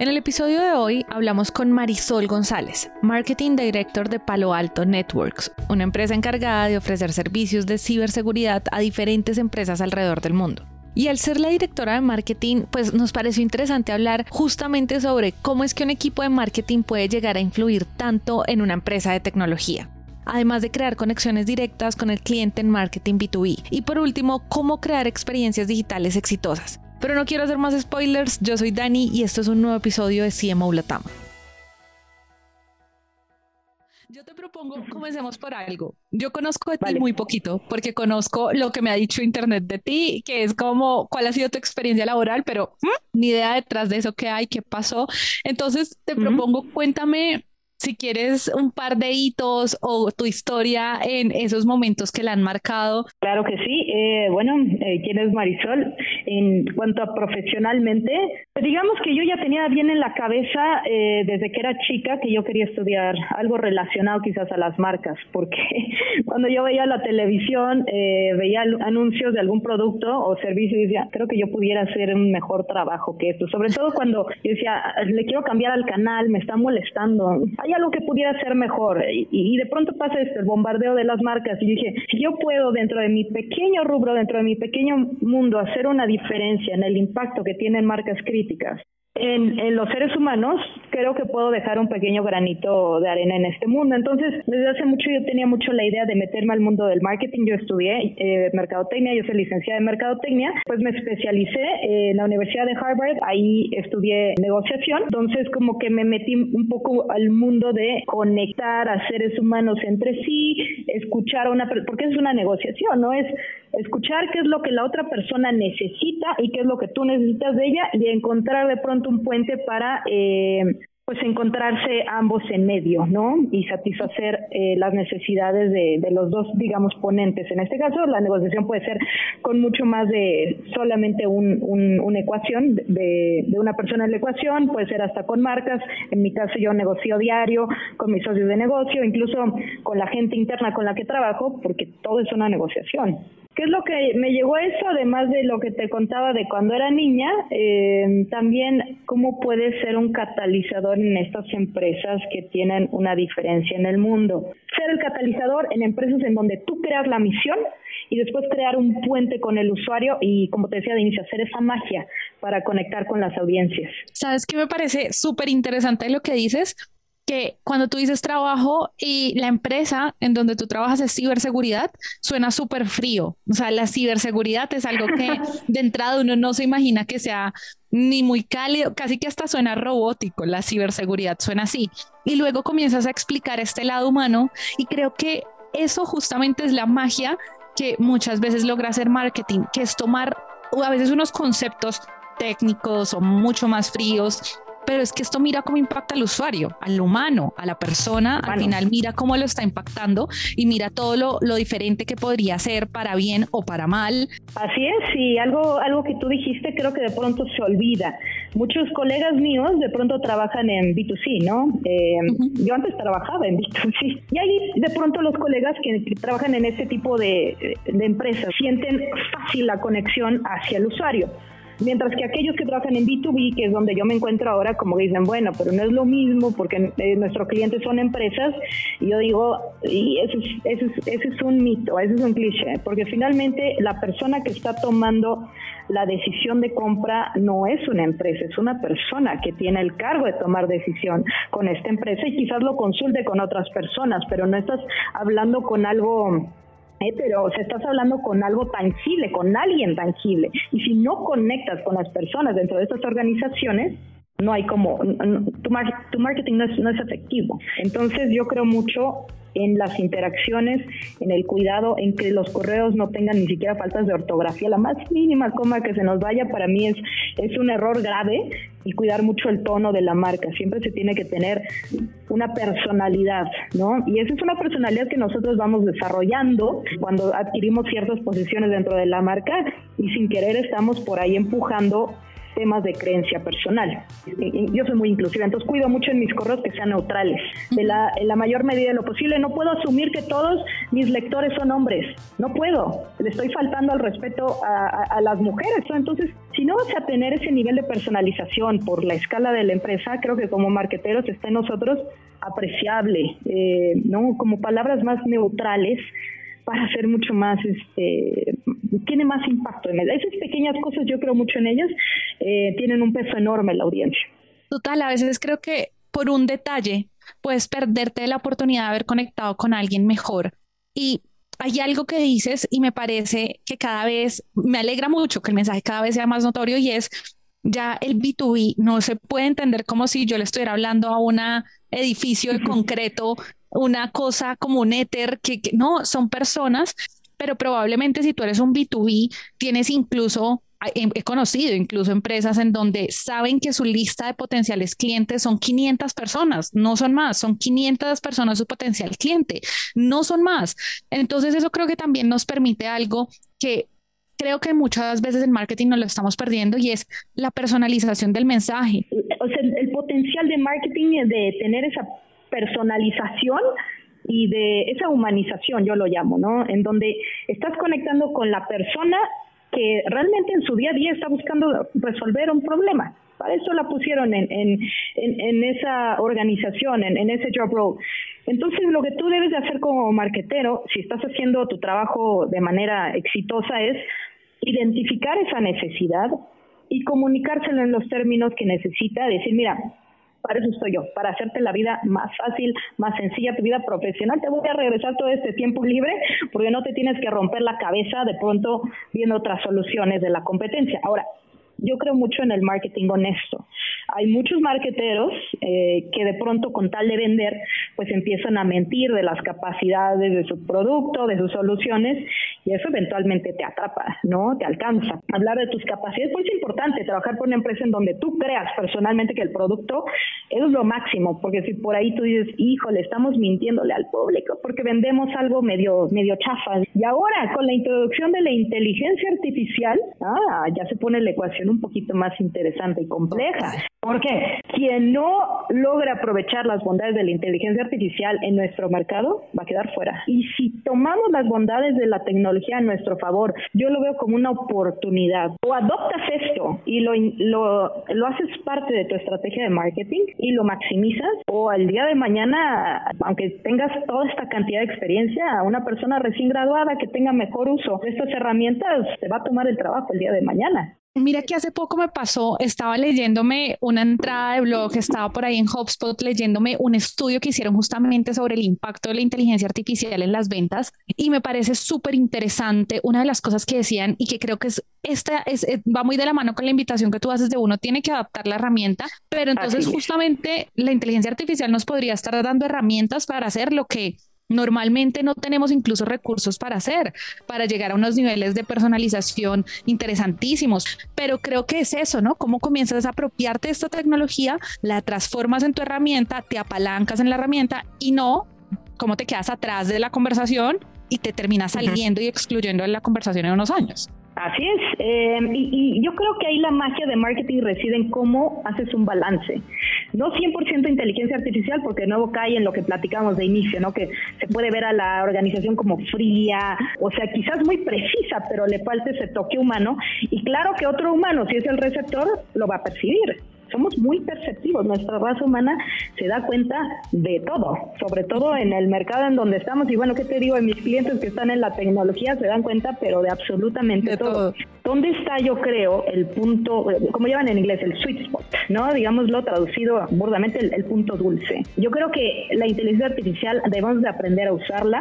En el episodio de hoy hablamos con Marisol González, Marketing Director de Palo Alto Networks, una empresa encargada de ofrecer servicios de ciberseguridad a diferentes empresas alrededor del mundo. Y al ser la directora de marketing, pues nos pareció interesante hablar justamente sobre cómo es que un equipo de marketing puede llegar a influir tanto en una empresa de tecnología. Además de crear conexiones directas con el cliente en marketing B2B. Y por último, cómo crear experiencias digitales exitosas. Pero no quiero hacer más spoilers, yo soy Dani y esto es un nuevo episodio de CMO Latam. Yo te propongo, comencemos por algo. Yo conozco de ti muy poquito, porque conozco lo que me ha dicho Internet de ti, que es como cuál ha sido tu experiencia laboral, pero ni idea detrás de eso qué hay, qué pasó. Entonces te propongo, cuéntame si quieres un par de hitos o tu historia en esos momentos que la han marcado. Claro que sí. Eh, bueno, eh, ¿quién es Marisol? En cuanto a profesionalmente, pues digamos que yo ya tenía bien en la cabeza eh, desde que era chica que yo quería estudiar algo relacionado quizás a las marcas, porque cuando yo veía la televisión, veía anuncios de algún producto o servicio y decía, creo que yo pudiera hacer un mejor trabajo que esto. Sobre todo cuando yo decía, le quiero cambiar al canal, me está molestando algo que pudiera ser mejor. Y, de pronto pasa este, el bombardeo de las marcas. Y dije, si yo puedo dentro de mi pequeño rubro, dentro de mi pequeño mundo, hacer una diferencia en el impacto que tienen marcas críticas, en, los seres humanos, creo que puedo dejar un pequeño granito de arena en este mundo. Entonces, desde hace mucho yo tenía mucho la idea de meterme al mundo del marketing. Yo estudié eh, mercadotecnia, yo soy licenciada en mercadotecnia, pues me especialicé en la Universidad de Harvard, ahí estudié negociación. Entonces, como que me metí un poco al mundo de conectar a seres humanos entre sí, escuchar a una, porque es una negociación, ¿no? Es escuchar qué es lo que la otra persona necesita y qué es lo que tú necesitas de ella y encontrar de pronto un puente para eh, pues encontrarse ambos en medio, ¿no? Y satisfacer eh, las necesidades de, de, los dos, digamos, ponentes. En este caso, la negociación puede ser con mucho más de solamente un, una ecuación, de, de, una persona en la ecuación, puede ser hasta con marcas. En mi caso, yo negocio diario con mis socios de negocio, incluso con la gente interna con la que trabajo, porque todo es una negociación. ¿Qué es lo que me llegó a eso? Además de lo que te contaba de cuando era niña, eh, también cómo puede ser un catalizador en estas empresas que tienen una diferencia en el mundo. Ser el catalizador en empresas en donde tú creas la misión y después crear un puente con el usuario y, como te decía de inicio, hacer esa magia para conectar con las audiencias. ¿Sabes qué me parece súper interesante lo que dices? Que cuando tú dices trabajo y la empresa en donde tú trabajas es ciberseguridad, suena súper frío. O sea, la ciberseguridad es algo que de entrada uno no se imagina que sea ni muy cálido, casi que hasta suena robótico, la ciberseguridad suena así. Y luego comienzas a explicar este lado humano y creo que eso justamente es la magia que muchas veces logra hacer marketing, que es tomar a veces unos conceptos técnicos o mucho más fríos pero es que esto mira cómo impacta al usuario, al humano, a la persona, al final mira cómo lo está impactando y mira todo lo, lo, diferente que podría ser para bien o para mal. Así es, y algo, algo que tú dijiste creo que de pronto se olvida. Muchos colegas míos de pronto trabajan en B2C, ¿no? Eh, yo antes trabajaba en B2C y ahí de pronto los colegas que, trabajan en este tipo de, de empresas sienten fácil la conexión hacia el usuario Mientras que aquellos que trabajan en B2B, que es donde yo me encuentro ahora, como dicen, bueno, pero no es lo mismo porque eh, nuestros clientes son empresas, y yo digo, y eso es, ese es un mito, ese es un cliché, porque finalmente la persona que está tomando la decisión de compra no es una empresa, es una persona que tiene el cargo de tomar decisión con esta empresa y quizás lo consulte con otras personas, pero no estás hablando con algo eh, pero o estás hablando con algo tangible, con alguien tangible. Y si no conectas con las personas dentro de estas organizaciones, no hay como, tu, tu marketing no es, no es efectivo. Entonces yo creo mucho en las interacciones, en el cuidado, en que los correos no tengan ni siquiera faltas de ortografía. La más mínima coma que se nos vaya para mí es, es un error grave y cuidar mucho el tono de la marca. Siempre se tiene que tener una personalidad, ¿no? Y esa es una personalidad que nosotros vamos desarrollando cuando adquirimos ciertas posiciones dentro de la marca y sin querer estamos por ahí empujando temas de creencia personal. Yo soy muy inclusiva, entonces cuido mucho en mis correos que sean neutrales. De la, en la mayor medida de lo posible, no puedo asumir que todos mis lectores son hombres. No puedo. Le estoy faltando al respeto a, las mujeres. Entonces, si no vas a tener ese nivel de personalización por la escala de la empresa, creo que como marqueteros está en nosotros apreciable, eh, ¿no? Como palabras más neutrales para ser mucho más, este, tiene más impacto en Esas pequeñas cosas yo creo mucho en ellas, eh, tienen un peso enorme en la audiencia. Total, a veces creo que por un detalle puedes perderte la oportunidad de haber conectado con alguien mejor. Y hay algo que dices y me parece que cada vez, me alegra mucho que el mensaje cada vez sea más notorio y es ya el B2B no se puede entender como si yo le estuviera hablando a un edificio de concreto, una cosa como un éter, que, no, son personas, pero probablemente si tú eres un B2B, tienes incluso he conocido incluso empresas en donde saben que su lista de potenciales clientes son 500 personas, no son más, son 500 personas su potencial cliente, no son más. Entonces eso creo que también nos permite algo que creo que muchas veces en marketing nos lo estamos perdiendo y es la personalización del mensaje. O sea, el, potencial de marketing de tener esa personalización y de esa humanización, yo lo llamo, ¿no? En donde estás conectando con la persona que realmente en su día a día está buscando resolver un problema. Para eso la pusieron en, en, en, esa organización, en, en, ese job role. Entonces, lo que tú debes de hacer como marketero, si estás haciendo tu trabajo de manera exitosa, es identificar esa necesidad y comunicárselo en los términos que necesita, decir, mira, para eso estoy yo, para hacerte la vida más fácil, más sencilla, tu vida profesional. Te voy a regresar todo este tiempo libre porque no te tienes que romper la cabeza de pronto viendo otras soluciones de la competencia. Ahora, yo creo mucho en el marketing honesto. Hay muchos marketeros eh, que de pronto con tal de vender, pues empiezan a mentir de las capacidades de su producto, de sus soluciones, y eso eventualmente te atrapa, ¿no? Te alcanza. Hablar de tus capacidades, pues es importante trabajar por una empresa en donde tú creas personalmente que el producto es lo máximo, porque si por ahí tú dices, híjole, estamos mintiéndole al público, porque vendemos algo medio, medio chafa. Y ahora, con la introducción de la inteligencia artificial, ah, ya se pone la ecuación un poquito más interesante y compleja. Porque quien no logra aprovechar las bondades de la inteligencia artificial en nuestro mercado va a quedar fuera. Y si tomamos las bondades de la tecnología a nuestro favor, yo lo veo como una oportunidad. O adoptas esto y lo, lo, lo haces parte de tu estrategia de marketing y lo maximizas, o al día de mañana, aunque tengas toda esta cantidad de experiencia, una persona recién graduada que tenga mejor uso de estas herramientas te va a tomar el trabajo el día de mañana. Mira que hace poco me pasó, estaba leyéndome una entrada de blog, estaba por ahí en HubSpot leyéndome un estudio que hicieron justamente sobre el impacto de la inteligencia artificial en las ventas y me parece súper interesante. Una de las cosas que decían y que creo que es esta es, va muy de la mano con la invitación que tú haces de uno tiene que adaptar la herramienta, pero entonces justamente la inteligencia artificial nos podría estar dando herramientas para hacer lo que normalmente no tenemos incluso recursos para hacer, para llegar a unos niveles de personalización interesantísimos. Pero creo que es eso, ¿no? Cómo comienzas a apropiarte de esta tecnología, la transformas en tu herramienta, te apalancas en la herramienta y no cómo te quedas atrás de la conversación y te terminas saliendo y excluyendo de la conversación en unos años. Así es, eh, y, yo creo que ahí la magia de marketing reside en cómo haces un balance. No 100% inteligencia artificial, porque de nuevo cae en lo que platicamos de inicio, ¿no? Que se puede ver a la organización como fría, o sea, quizás muy precisa, pero le falta ese toque humano. Y claro que otro humano, si es el receptor, lo va a percibir somos muy perceptivos, nuestra raza humana se da cuenta de todo, sobre todo en el mercado en donde estamos. Y bueno, ¿qué te digo? En mis clientes que están en la tecnología se dan cuenta, pero de absolutamente todo. ¿Dónde está, yo creo, el punto, como llaman en inglés, el sweet spot, ¿no? Digámoslo traducido burdamente, el, el punto dulce. Yo creo que la inteligencia artificial debemos de aprender a usarla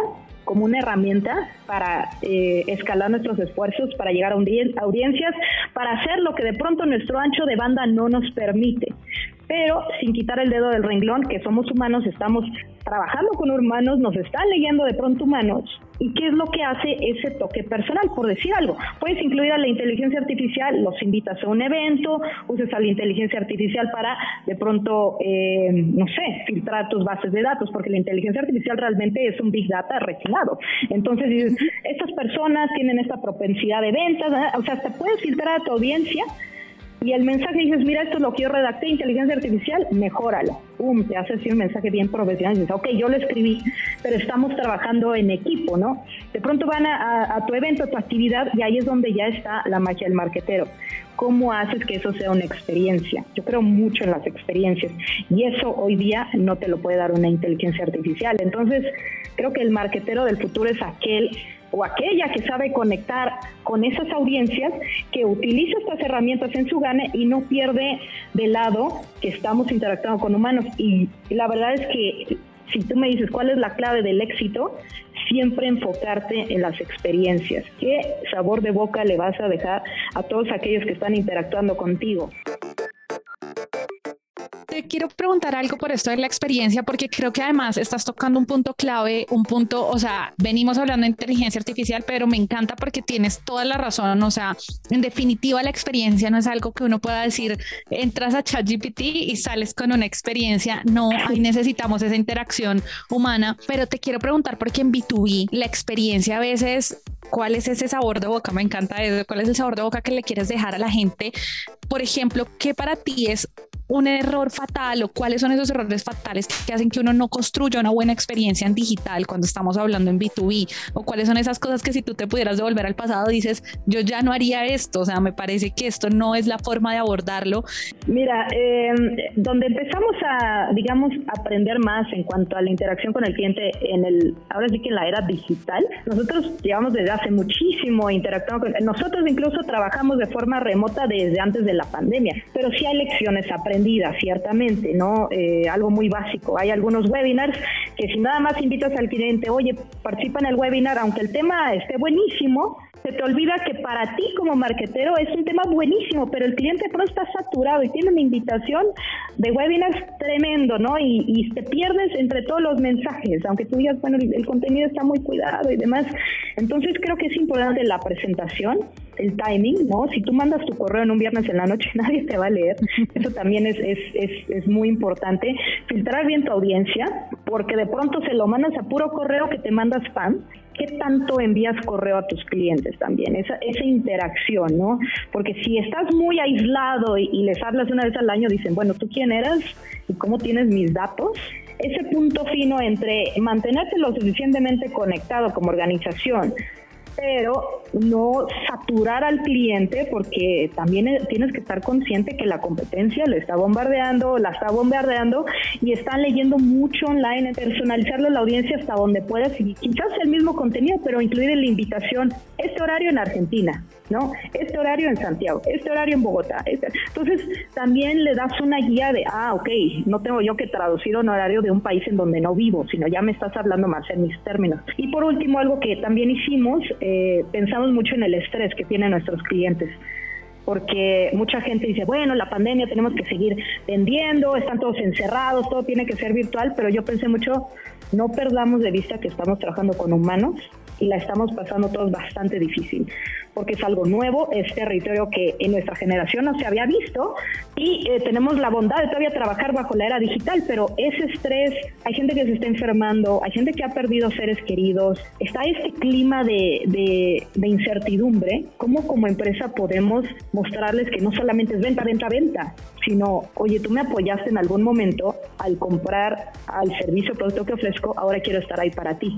como una herramienta para eh, escalar nuestros esfuerzos, para llegar a audiencias, para hacer lo que de pronto nuestro ancho de banda no nos permite pero sin quitar el dedo del renglón, que somos humanos, estamos trabajando con humanos, nos están leyendo de pronto humanos. ¿Y qué es lo que hace ese toque personal? Por decir algo, puedes incluir a la inteligencia artificial, los invitas a un evento, uses a la inteligencia artificial para de pronto, eh, no sé, filtrar tus bases de datos, porque la inteligencia artificial realmente es un big data refinado. Entonces, estas personas tienen esta propensidad de ventas, o sea, te puedes filtrar a tu audiencia y el mensaje dices, mira, esto es lo que yo redacté, inteligencia artificial, mejóralo. Pum, te hace así un mensaje bien profesional dices, ok, yo lo escribí, pero estamos trabajando en equipo, ¿no? De pronto van a, a tu evento, a tu actividad, y ahí es donde ya está la magia del marquetero. ¿Cómo haces que eso sea una experiencia? Yo creo mucho en las experiencias y eso hoy día no te lo puede dar una inteligencia artificial. Entonces, creo que el marquetero del futuro es aquel o aquella que sabe conectar con esas audiencias, que utiliza estas herramientas en su gane y no pierde de lado que estamos interactuando con humanos. Y la verdad es que si tú me dices cuál es la clave del éxito, siempre enfocarte en las experiencias. ¿Qué sabor de boca le vas a dejar a todos aquellos que están interactuando contigo? Te quiero preguntar algo por esto de la experiencia, porque creo que además estás tocando un punto clave, un punto, o sea, venimos hablando de inteligencia artificial, pero me encanta porque tienes toda la razón, o sea, en definitiva la experiencia no es algo que uno pueda decir, entras a ChatGPT y sales con una experiencia, no, ahí necesitamos esa interacción humana, pero te quiero preguntar porque en B2B la experiencia a veces ¿Cuál es ese sabor de boca? Me encanta eso. ¿Cuál es el sabor de boca que le quieres dejar a la gente? Por ejemplo, ¿qué para ti es un error fatal o cuáles son esos errores fatales que hacen que uno no construya una buena experiencia en digital cuando estamos hablando en B2B o cuáles son esas cosas que si tú te pudieras devolver al pasado dices yo ya no haría esto, o sea, me parece que esto no es la forma de abordarlo. Mira, eh, donde empezamos a, digamos, aprender más en cuanto a la interacción con el cliente en el, ahora sí que en la era digital, nosotros llevamos desde hace muchísimo interactuando con, nosotros incluso trabajamos de forma remota desde antes de la pandemia, pero sí hay lecciones aprendidas ciertamente, ¿no? Eh, algo muy básico. Hay algunos webinars que si nada más invitas al cliente, oye, participa en el webinar, aunque el tema esté buenísimo, se te olvida que para ti como marketero es un tema buenísimo, pero el cliente pronto está saturado y tiene una invitación de webinars tremendo, ¿no? Y, te pierdes entre todos los mensajes, aunque tú digas, bueno, el, contenido está muy cuidado y demás. Entonces creo que es importante la presentación, el timing, ¿no? Si tú mandas tu correo en un viernes en la noche, nadie te va a leer. Eso también es, es, es, es muy importante. Filtrar bien tu audiencia, porque de pronto se lo mandas a puro correo que te mandas spam ¿Qué tanto envías correo a tus clientes también? Esa, esa interacción, ¿no? Porque si estás muy aislado y, les hablas una vez al año, dicen, bueno, ¿tú quién eres y cómo tienes mis datos? Ese punto fino entre mantenerte lo suficientemente conectado como organización, pero no saturar al cliente porque también tienes que estar consciente que la competencia le está bombardeando, la está bombardeando y están leyendo mucho online, personalizarlo a la audiencia hasta donde puedas y quizás el mismo contenido, pero incluir en la invitación. Este horario en Argentina, ¿no? Este horario en Santiago, este horario en Bogotá. Este. Entonces, también le das una guía de, ah, ok, no tengo yo que traducir un horario de un país en donde no vivo, sino ya me estás hablando más en mis términos. Y por último, algo que también hicimos, eh, pensamos mucho en el estrés que tienen nuestros clientes porque mucha gente dice, bueno, la pandemia tenemos que seguir vendiendo, están todos encerrados, todo tiene que ser virtual, pero yo pensé mucho, no perdamos de vista que estamos trabajando con humanos y la estamos pasando todos bastante difícil, porque es algo nuevo, es territorio que en nuestra generación no se había visto y eh, tenemos la bondad de todavía trabajar bajo la era digital, pero ese estrés, hay gente que se está enfermando, hay gente que ha perdido seres queridos, está este clima de, de, de incertidumbre, ¿cómo como empresa podemos mostrarles que no solamente es venta, venta, venta, sino, oye, tú me apoyaste en algún momento al comprar al servicio producto que ofrezco, ahora quiero estar ahí para ti.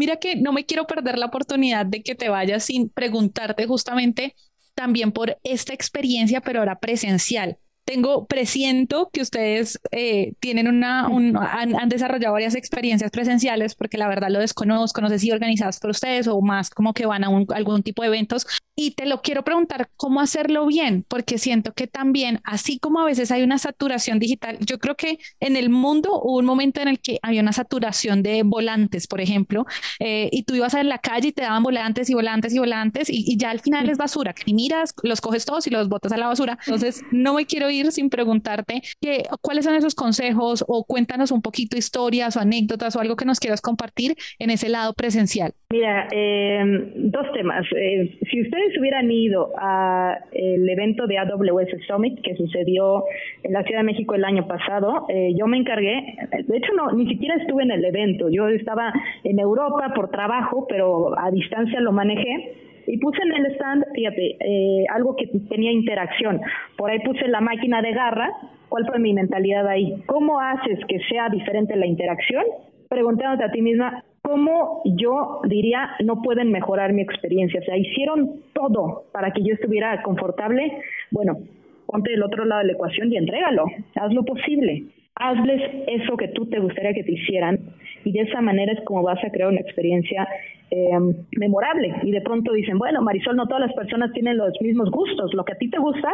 Mira que no me quiero perder la oportunidad de que te vayas sin preguntarte justamente también por esta experiencia, pero ahora presencial. Tengo, presiento que ustedes eh, tienen una, han, desarrollado varias experiencias presenciales, porque la verdad lo desconozco, no sé si organizadas por ustedes o más como que van a algún tipo de eventos, y te lo quiero preguntar, ¿cómo hacerlo bien? Porque siento que también, así como a veces hay una saturación digital, yo creo que en el mundo hubo un momento en el que había una saturación de volantes, por ejemplo, eh, y tú ibas a la calle y te daban volantes y volantes y volantes, y, ya al final es basura, que miras, los coges todos y los botas a la basura. Entonces, no me quiero ir sin preguntarte que, cuáles son esos consejos o cuéntanos un poquito historias o anécdotas o algo que nos quieras compartir en ese lado presencial. Mira, eh, dos temas. Eh, si ustedes hubieran ido a el evento de AWS Summit que sucedió en la Ciudad de México el año pasado, eh, yo me encargué, de hecho no, ni siquiera estuve en el evento, yo estaba en Europa por trabajo, pero a distancia lo manejé Y puse en el stand, fíjate, eh, algo que tenía interacción. Por ahí puse la máquina de garra. ¿Cuál fue mi mentalidad ahí? ¿Cómo haces que sea diferente la interacción? Preguntándote a ti misma, ¿cómo yo diría no pueden mejorar mi experiencia? O sea, hicieron todo para que yo estuviera confortable. Bueno, ponte del otro lado de la ecuación y entrégalo. Haz lo posible hazles eso que tú te gustaría que te hicieran y de esa manera es como vas a crear una experiencia em, memorable. Y de pronto dicen, bueno, Marisol, no todas las personas tienen los mismos gustos, lo que a ti te gusta,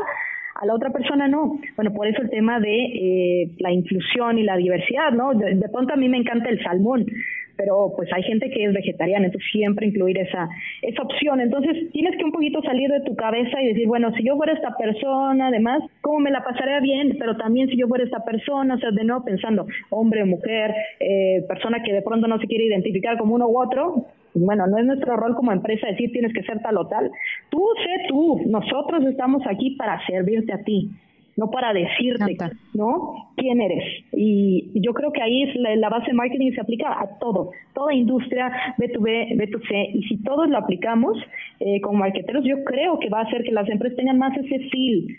a la otra persona no. Bueno, por eso el tema de eh, la inclusión y la diversidad, ¿no? de, pronto a mí me encanta el salmón, pero pues hay gente que es vegetariana, entonces siempre incluir esa, esa opción. Entonces tienes que un poquito salir de tu cabeza y decir, bueno, si yo fuera esta persona, además, ¿cómo me la pasaría bien? Pero también si yo fuera esta persona, o sea, de nuevo pensando, hombre, mujer, eh, persona que de pronto no se quiere identificar como uno u otro, bueno, no es nuestro rol como empresa decir tienes que ser tal o tal. Tú sé tú, nosotros estamos aquí para servirte a ti no para decirte, ¿no? ¿Quién eres? Y yo creo que ahí es la, base de marketing se aplica a todo, toda industria, B2B, B2C, y si todos lo aplicamos eh, como marketeros, yo creo que va a hacer que las empresas tengan más ese feel.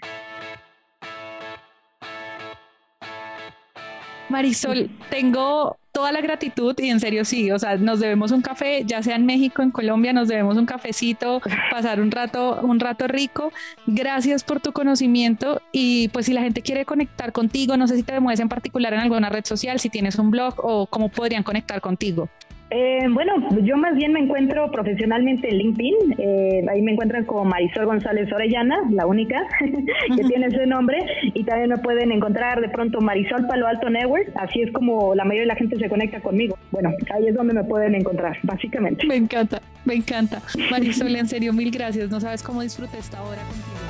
Marisol, tengo toda la gratitud y en serio sí, o sea, nos debemos un café, ya sea en México, en Colombia, nos debemos un cafecito, pasar un rato, un rato rico. Gracias por tu conocimiento y pues si la gente quiere conectar contigo, no sé si te mueves en particular en alguna red social, si tienes un blog o cómo podrían conectar contigo. Eh, bueno, yo más bien me encuentro profesionalmente en LinkedIn. Eh, ahí me encuentran como Marisol González Orellana, la única que tiene ese nombre. Y también me pueden encontrar de pronto Marisol Palo Alto Network. Así es como la mayoría de la gente se conecta conmigo. Bueno, ahí es donde me pueden encontrar, básicamente. Me encanta, me encanta. Marisol, en serio, mil gracias. No sabes cómo disfruté esta hora contigo.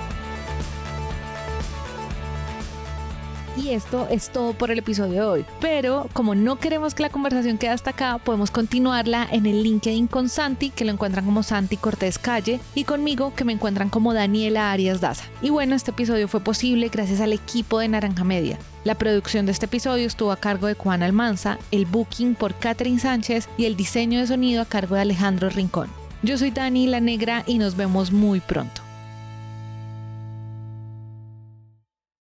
Y esto es todo por el episodio de hoy. Pero como no queremos que la conversación quede hasta acá, podemos continuarla en el LinkedIn con Santi, que lo encuentran como Santi Cortés Calle, y conmigo, que me encuentran como Daniela Arias Daza. Y bueno, este episodio fue posible gracias al equipo de Naranja Media. La producción de este episodio estuvo a cargo de Juan Almanza, el booking por Catherine Sánchez y el diseño de sonido a cargo de Alejandro Rincón. Yo soy Dani La Negra y nos vemos muy pronto.